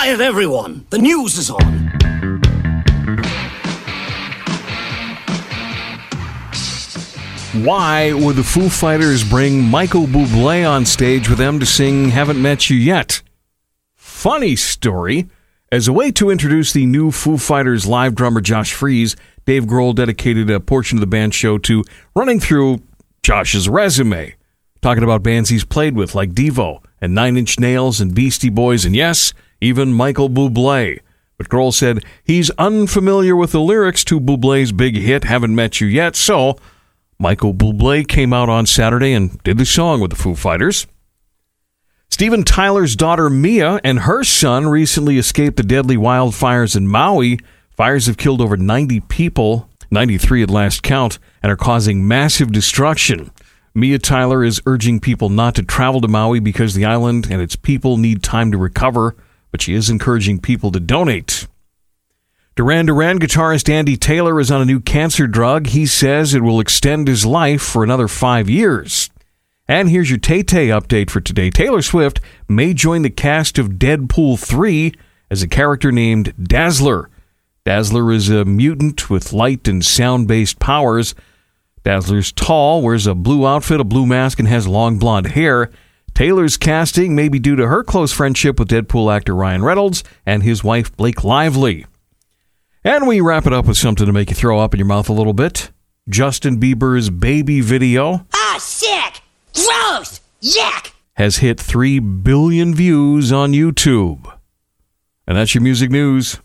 Quiet, everyone! The news is on! Why would the Foo Fighters bring Michael Bublé on stage with them to sing Haven't Met You Yet? Funny story. As a way to introduce the new Foo Fighters live drummer Josh Freese, Dave Grohl dedicated a portion of the band show to running through Josh's resume, talking about bands he's played with like Devo and Nine Inch Nails and Beastie Boys, and yes, even Michael Bublé. But Grohl said he's unfamiliar with the lyrics to Bublé's big hit Haven't Met You Yet, so Michael Bublé came out on Saturday and did the song with the Foo Fighters. Steven Tyler's daughter Mia and her son recently escaped the deadly wildfires in Maui. Fires have killed over 90 people, 93 at last count, and are causing massive destruction. Mia Tyler is urging people not to travel to Maui because the island and its people need time to recover, but she is encouraging people to donate. Duran Duran guitarist Andy Taylor is on a new cancer drug. He says it will extend his life for another five years. And here's your Tay Tay update for today. Taylor Swift may join the cast of Deadpool 3 as a character named Dazzler. Dazzler is a mutant with light and sound based powers. Dazzler's tall, wears a blue outfit, a blue mask, and has long blonde hair. Taylor's casting may be due to her close friendship with Deadpool actor Ryan Reynolds and his wife Blake Lively. And we wrap it up with something to make you throw up in your mouth a little bit. Justin Bieber's baby video. Ah, sick! Gross! Yuck! Has hit 3 billion views on YouTube. And that's your music news.